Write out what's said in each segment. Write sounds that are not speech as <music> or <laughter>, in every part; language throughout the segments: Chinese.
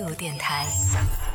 度电台，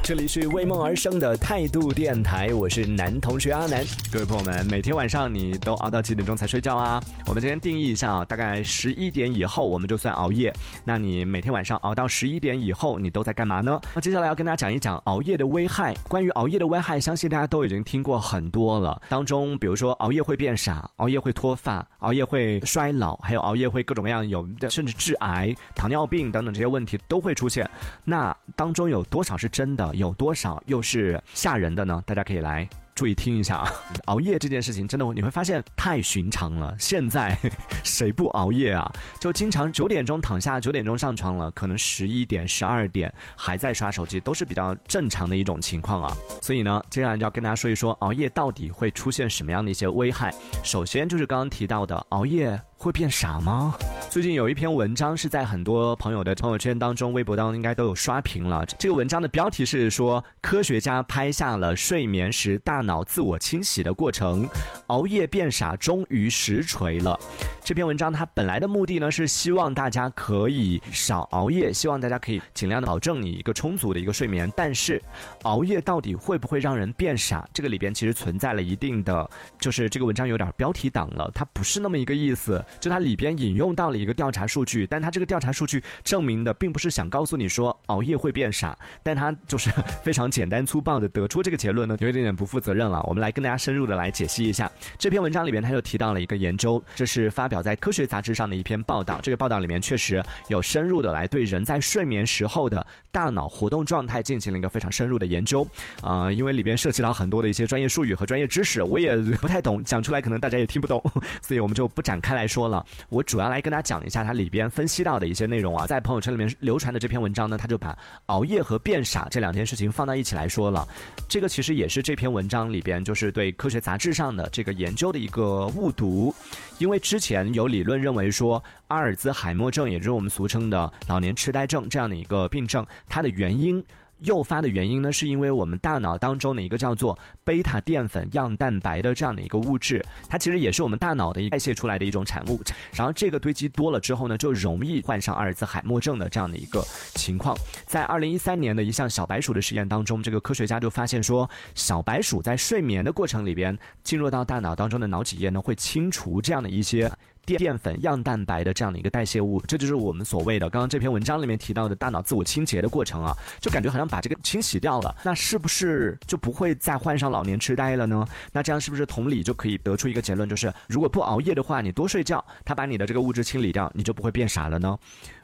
这里是为梦而生的态度电台，我是男同学阿南。各位朋友们，每天晚上你都熬到几点钟才睡觉啊？我们今天定义一下啊，大概十一点以后我们就算熬夜。那你每天晚上熬到十一点以后，你都在干嘛呢？那接下来要跟大家讲一讲熬夜的危害。关于熬夜的危害，相信大家都已经听过很多了。当中，比如说熬夜会变傻，熬夜会脱发，熬夜会衰老，还有熬夜会各种各样有甚至致癌、糖尿病等等这些问题都会出现。那当中有多少是真的，有多少又是吓人的呢？大家可以来注意听一下啊！<laughs> 熬夜这件事情真的你会发现太寻常了。现在 <laughs> 谁不熬夜啊？就经常九点钟躺下，九点钟上床了，可能十一点、十二点还在刷手机，都是比较正常的一种情况啊。所以呢，接下来就要跟大家说一说熬夜到底会出现什么样的一些危害。首先就是刚刚提到的，熬夜会变傻吗？最近有一篇文章是在很多朋友的朋友圈当中、微博当中应该都有刷屏了。这个文章的标题是说，科学家拍下了睡眠时大脑自我清洗的过程，熬夜变傻终于实锤了。这篇文章它本来的目的呢是希望大家可以少熬夜，希望大家可以尽量的保证你一个充足的一个睡眠。但是，熬夜到底会不会让人变傻？这个里边其实存在了一定的，就是这个文章有点标题党了，它不是那么一个意思。就它里边引用到了一个调查数据，但它这个调查数据证明的并不是想告诉你说熬夜会变傻，但它就是 <laughs> 非常简单粗暴的得出这个结论呢，有一点点不负责任了。我们来跟大家深入的来解析一下这篇文章里边，它就提到了一个研究，这是发。表在科学杂志上的一篇报道，这个报道里面确实有深入的来对人在睡眠时候的大脑活动状态进行了一个非常深入的研究啊，因为里边涉及到很多的一些专业术语和专业知识，我也 <laughs> 不太懂，讲出来可能大家也听不懂，<laughs> 所以我们就不展开来说了。我主要来跟大家讲讲一下它里边分析到的一些内容啊，在朋友圈里面流传的这篇文章呢，他就把熬夜和变傻这两件事情放到一起来说了。这个其实也是这篇文章里边就是对科学杂志上的这个研究的一个误读，因为之前。有理论认为说，阿尔兹海默症，也就是我们俗称的老年痴呆症这样的一个病症，它的原因。诱发的原因呢，是因为我们大脑当中的一个叫做贝塔淀粉样蛋白的这样的一个物质，它其实也是我们大脑的代谢出来的一种产物。然后这个堆积多了之后呢，就容易患上阿尔兹海默症的这样的一个情况。在二零一三年的一项小白鼠的实验当中，这个科学家就发现说，小白鼠在睡眠的过程里边，进入到大脑当中的脑脊液呢，会清除这样的一些。淀粉样蛋白的这样的一个代谢物，这就是我们所谓的刚刚这篇文章里面提到的大脑自我清洁的过程啊，就感觉好像把这个清洗掉了，那是不是就不会再患上老年痴呆了呢？那这样是不是同理就可以得出一个结论，就是如果不熬夜的话，你多睡觉，它把你的这个物质清理掉，你就不会变傻了呢？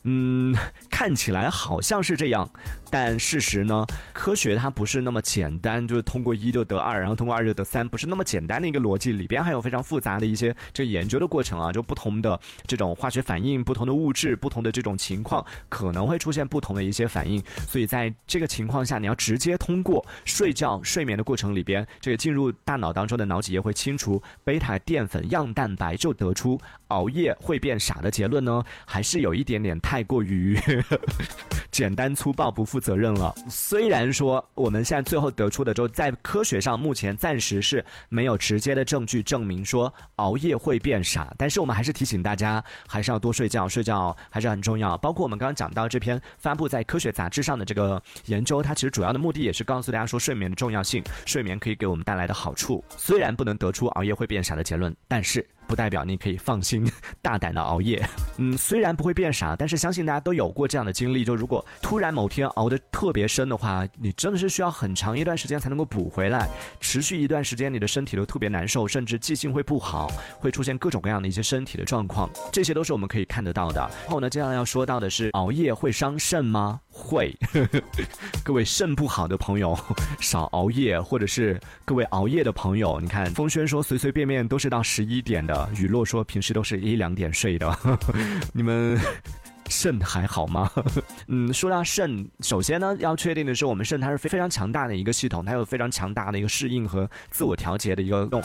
嗯，<laughs> 看起来好像是这样，但事实呢，科学它不是那么简单，就是通过一就得二，然后通过二就得三，不是那么简单的一个逻辑，里边还有非常复杂的一些这研究的过程啊，就。不同的这种化学反应，不同的物质，不同的这种情况，可能会出现不同的一些反应。所以在这个情况下，你要直接通过睡觉、睡眠的过程里边，这个进入大脑当中的脑脊液会清除贝塔淀粉样蛋白，就得出熬夜会变傻的结论呢？还是有一点点太过于。简单粗暴不负责任了。虽然说我们现在最后得出的，就在科学上目前暂时是没有直接的证据证明说熬夜会变傻，但是我们还还是提醒大家，还是要多睡觉，睡觉还是很重要。包括我们刚刚讲到这篇发布在科学杂志上的这个研究，它其实主要的目的也是告诉大家说睡眠的重要性，睡眠可以给我们带来的好处。虽然不能得出熬夜会变傻的结论，但是。不代表你可以放心 <laughs> 大胆的熬夜，嗯，虽然不会变傻，但是相信大家都有过这样的经历，就如果突然某天熬得特别深的话，你真的是需要很长一段时间才能够补回来，持续一段时间你的身体都特别难受，甚至记性会不好，会出现各种各样的一些身体的状况，这些都是我们可以看得到的。然后呢，接下来要说到的是熬夜会伤肾吗？会，<laughs> 各位肾不好的朋友少熬夜，或者是各位熬夜的朋友，你看风轩说随随便便都是到十一点的，雨落说平时都是一两点睡的，<laughs> 你们。肾还好吗？<laughs> 嗯，说到肾，首先呢，要确定的是，我们肾它是非非常强大的一个系统，它有非常强大的一个适应和自我调节的一个动，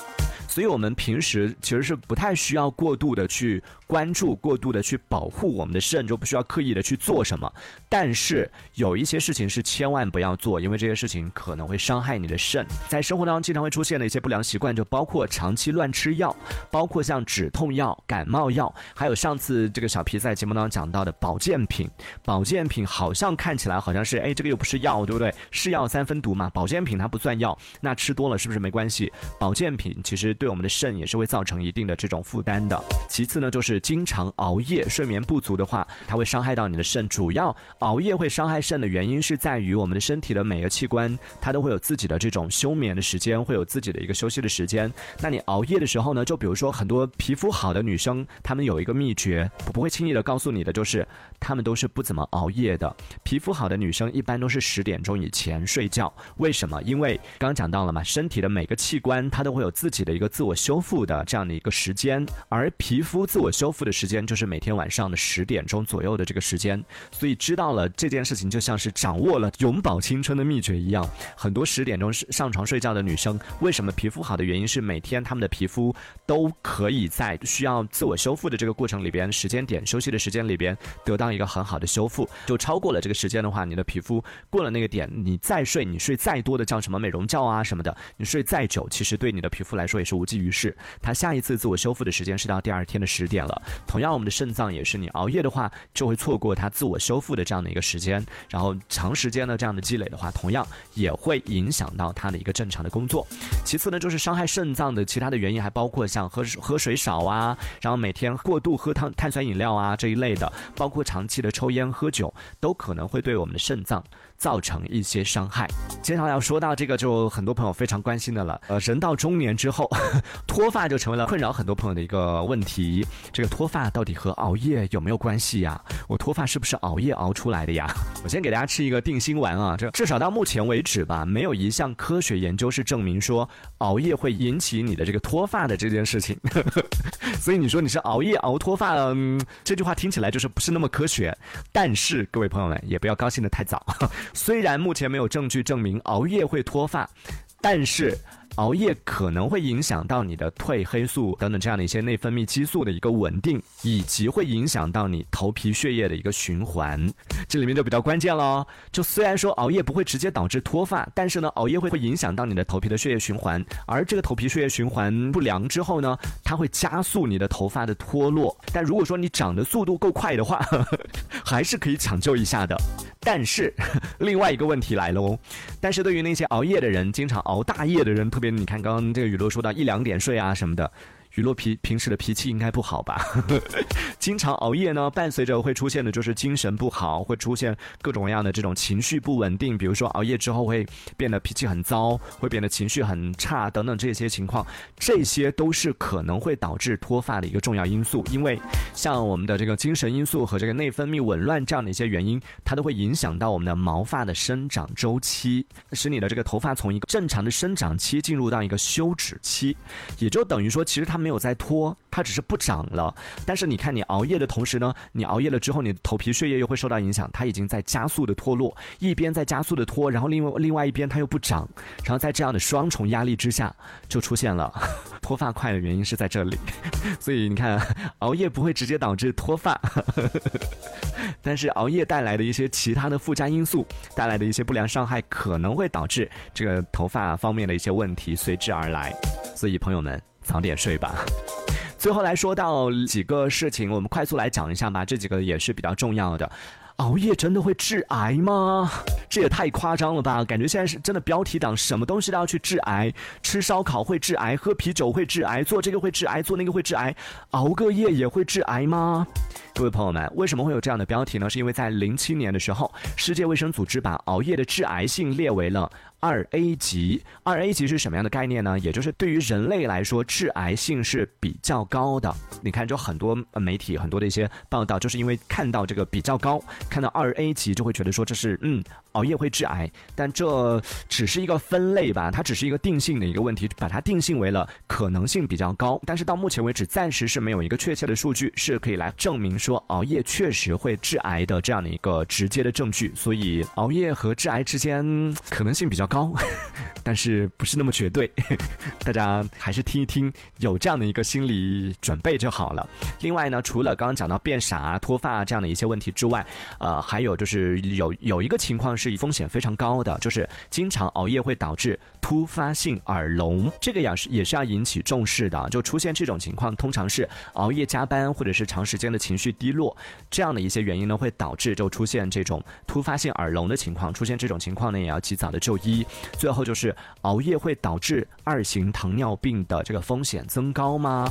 所以我们平时其实是不太需要过度的去关注、过度的去保护我们的肾，就不需要刻意的去做什么。但是有一些事情是千万不要做，因为这些事情可能会伤害你的肾。在生活当中经常会出现的一些不良习惯，就包括长期乱吃药，包括像止痛药、感冒药，还有上次这个小皮在节目当中讲到的。保健品。保健品好像看起来好像是，哎，这个又不是药，对不对？是药三分毒嘛。保健品它不算药，那吃多了是不是没关系？保健品其实对我们的肾也是会造成一定的这种负担的。其次呢，就是经常熬夜、睡眠不足的话，它会伤害到你的肾。主要熬夜会伤害肾的原因是在于我们的身体的每个器官它都会有自己的这种休眠的时间，会有自己的一个休息的时间。那你熬夜的时候呢，就比如说很多皮肤好的女生，她们有一个秘诀，我不会轻易的告诉你的，就是她们都是不怎么熬夜的。皮肤好的女生一般都是十点钟以前睡觉，为什么？因为刚刚讲到了嘛，身体的每个器官它都会有自己的一个自我修复的这样的一个时间，而皮肤自我修复的时间就是每天晚上的十点钟左右的这个时间。所以知道了这件事情，就像是掌握了永葆青春的秘诀一样。很多十点钟上床睡觉的女生，为什么皮肤好的原因是每天她们的皮肤都可以在需要自我修复的这个过程里边，时间点休息的时间里边得到一个很好的修复。就超过了这个时间的话，你的皮肤过了那个点，你再睡，你睡再多的叫什么美容觉啊什么的，你睡再久，其实对你的皮肤来说也是无济于事。它下一次自我修复的时间是到第二天的十点了。同样，我们的肾脏也是，你熬夜的话就会错过它自我修复的这样的一个时间，然后长时间的这样的积累的话，同样也会影响到它的一个正常的工作。其次呢，就是伤害肾脏的其他的原因还包括像喝喝水少啊，然后每天过度喝碳碳酸饮料啊这一类的，包括长期的抽烟喝酒，都可能会对我们的肾脏。造成一些伤害。接下来要说到这个，就很多朋友非常关心的了。呃，人到中年之后，<laughs> 脱发就成为了困扰很多朋友的一个问题。这个脱发到底和熬夜有没有关系呀？我脱发是不是熬夜熬出来的呀？我先给大家吃一个定心丸啊，这至少到目前为止吧，没有一项科学研究是证明说熬夜会引起你的这个脱发的这件事情。<laughs> 所以你说你是熬夜熬脱发嗯，这句话听起来就是不是那么科学。但是各位朋友们也不要高兴的太早。虽然目前没有证据证明熬夜会脱发，但是。熬夜可能会影响到你的褪黑素等等这样的一些内分泌激素的一个稳定，以及会影响到你头皮血液的一个循环。这里面就比较关键喽。就虽然说熬夜不会直接导致脱发，但是呢，熬夜会会影响到你的头皮的血液循环，而这个头皮血液循环不良之后呢，它会加速你的头发的脱落。但如果说你长的速度够快的话，<laughs> 还是可以抢救一下的。但是 <laughs> 另外一个问题来了哦。但是对于那些熬夜的人，经常熬大夜的人，特别。你看，刚刚这个雨露说到一两点睡啊什么的。雨落脾平时的脾气应该不好吧？经常熬夜呢，伴随着会出现的就是精神不好，会出现各种各样的这种情绪不稳定。比如说熬夜之后会变得脾气很糟，会变得情绪很差等等这些情况，这些都是可能会导致脱发的一个重要因素。因为像我们的这个精神因素和这个内分泌紊乱这样的一些原因，它都会影响到我们的毛发的生长周期，使你的这个头发从一个正常的生长期进入到一个休止期，也就等于说，其实它们。没有在脱，它只是不长了。但是你看，你熬夜的同时呢，你熬夜了之后，你的头皮血液又会受到影响，它已经在加速的脱落，一边在加速的脱，然后另外另外一边它又不长，然后在这样的双重压力之下，就出现了 <laughs> 脱发快的原因是在这里。所以你看，熬夜不会直接导致脱发，<laughs> 但是熬夜带来的一些其他的附加因素带来的一些不良伤害，可能会导致这个头发方面的一些问题随之而来。所以朋友们。早点睡吧。<laughs> 最后来说到几个事情，我们快速来讲一下吧。这几个也是比较重要的。熬夜真的会致癌吗？这也太夸张了吧！感觉现在是真的标题党，什么东西都要去致癌。吃烧烤会致癌，喝啤酒会致癌，做这个会致癌，做那个会致癌，熬个夜也会致癌吗？各位朋友们，为什么会有这样的标题呢？是因为在零七年的时候，世界卫生组织把熬夜的致癌性列为了。二 A 级，二 A 级是什么样的概念呢？也就是对于人类来说，致癌性是比较高的。你看，就很多媒体很多的一些报道，就是因为看到这个比较高，看到二 A 级就会觉得说这是嗯熬夜会致癌，但这只是一个分类吧，它只是一个定性的一个问题，把它定性为了可能性比较高。但是到目前为止，暂时是没有一个确切的数据是可以来证明说熬夜确实会致癌的这样的一个直接的证据。所以熬夜和致癌之间可能性比较。高。<laughs> 但是不是那么绝对，大家还是听一听，有这样的一个心理准备就好了。另外呢，除了刚刚讲到变傻啊、脱发这样的一些问题之外，呃，还有就是有有一个情况是风险非常高的，就是经常熬夜会导致突发性耳聋，这个也是也是要引起重视的。就出现这种情况，通常是熬夜加班或者是长时间的情绪低落这样的一些原因呢，会导致就出现这种突发性耳聋的情况。出现这种情况呢，也要及早的就医。最后就是熬夜会导致二型糖尿病的这个风险增高吗？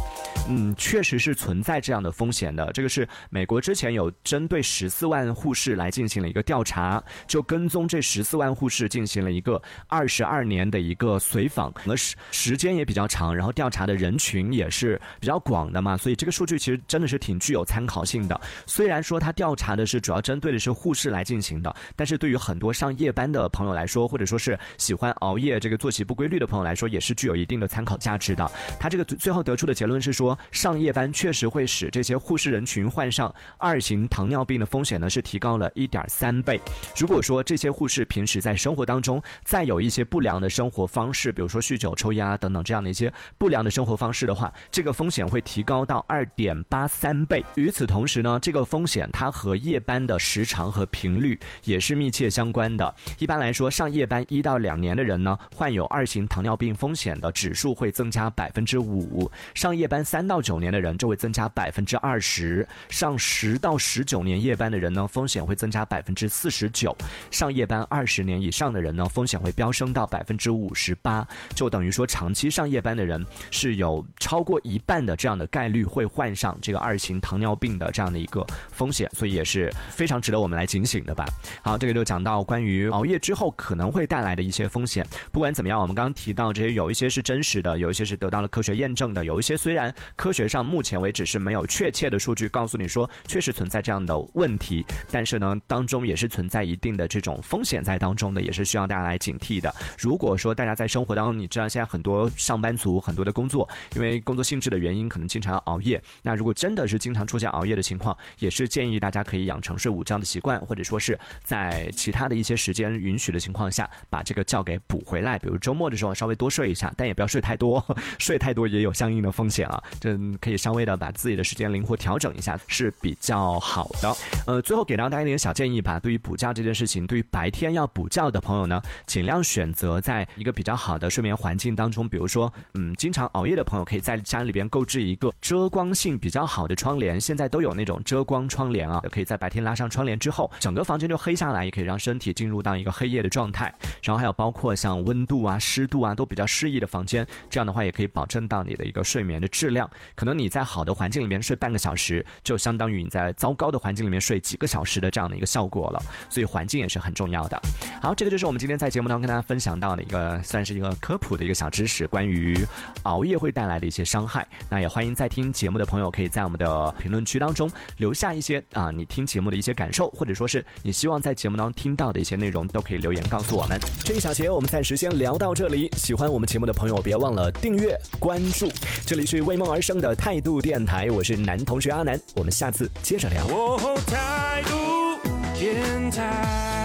嗯，确实是存在这样的风险的。这个是美国之前有针对十四万护士来进行了一个调查，就跟踪这十四万护士进行了一个二十二年的一个随访，而时时间也比较长，然后调查的人群也是比较广的嘛，所以这个数据其实真的是挺具有参考性的。虽然说他调查的是主要针对的是护士来进行的，但是对于很多上夜班的朋友来说，或者说是喜欢熬夜、这个作息不规律的朋友来说，也是具有一定的参考价值的。他这个最后得出的结论是说，上夜班确实会使这些护士人群患上二型糖尿病的风险呢是提高了一点三倍。如果说这些护士平时在生活当中再有一些不良的生活方式，比如说酗酒、抽烟啊等等这样的一些不良的生活方式的话，这个风险会提高到二点八三倍。与此同时呢，这个风险它和夜班的时长和频率也是密切相关的。一般来说，上夜班一到两年的人呢，患有二型糖尿病风险的指数会增加百分之五；上夜班三到九年的人就会增加百分之二十；上十到十九年夜班的人呢，风险会增加百分之四十九；上夜班二十年以上的人呢，风险会飙升到百分之五十八。就等于说，长期上夜班的人是有超过一半的这样的概率会患上这个二型糖尿病的这样的一个风险，所以也是非常值得我们来警醒的吧。好，这个就讲到关于熬夜之后可能会带来的一些风险。不管怎么样，我们刚刚提到这些，有一些是真实的，有一些是得到了科学验证的，有一些虽然科学上目前为止是没有确切的数据告诉你说确实存在这样的问题，但是呢，当中也是存在一定的这种风险在当中的，也是需要大家来警惕的。如果说大家在生活当中，你知道现在很多上班族很多的工作，因为工作性质的原因，可能经常要熬夜。那如果真的是经常出现熬夜的情况，也是建议大家可以养成睡午觉的习惯，或者说是在其他的一些时间允许的情况下，把这个觉给补回来。比如周末的时候稍微多睡一下，但也不要睡太多，<laughs> 睡太多也有相应的风险啊。这可以稍微的把自己的时间灵活调整一下是比较好的。呃，最后给到大家一点小建议吧。对于补觉这件事情，对于白天要补觉的朋友呢，尽量选择在一个比较好的睡眠环境当中。比如说，嗯，经常熬夜的朋友可以在家里边购置一个遮光性比较好的窗帘。现在都有那种遮光窗帘啊，可以在白天拉上窗帘之后，整个房间就黑下来，也可以让身体进入到一个黑夜的状态。然后还有包括像温度啊、湿度啊都比较适宜的房间，这样的话也可以保证到你的一个睡眠的质量。可能你在好的环境里面睡半个小时，就相当于你在糟糕的环境里面睡几个小时的这样的一个效果了。所以环境也是很重要的。好，这个就是我们今天在节目当中跟大家分享到的一个算是一个科普的一个小知识，关于熬夜会带来的一些伤害。那也欢迎在听节目的朋友可以在我们的评论区当中留下一些啊你听节目的一些感受，或者说是你希望在节目当中听到的一些内容，都可以留言告诉我们。这一小节我们暂时先聊到这里。喜欢我们节目的朋友，别忘了订阅关注。这里是为梦而生的态度电台，我是男同学阿南，我们下次接着聊。态度电台。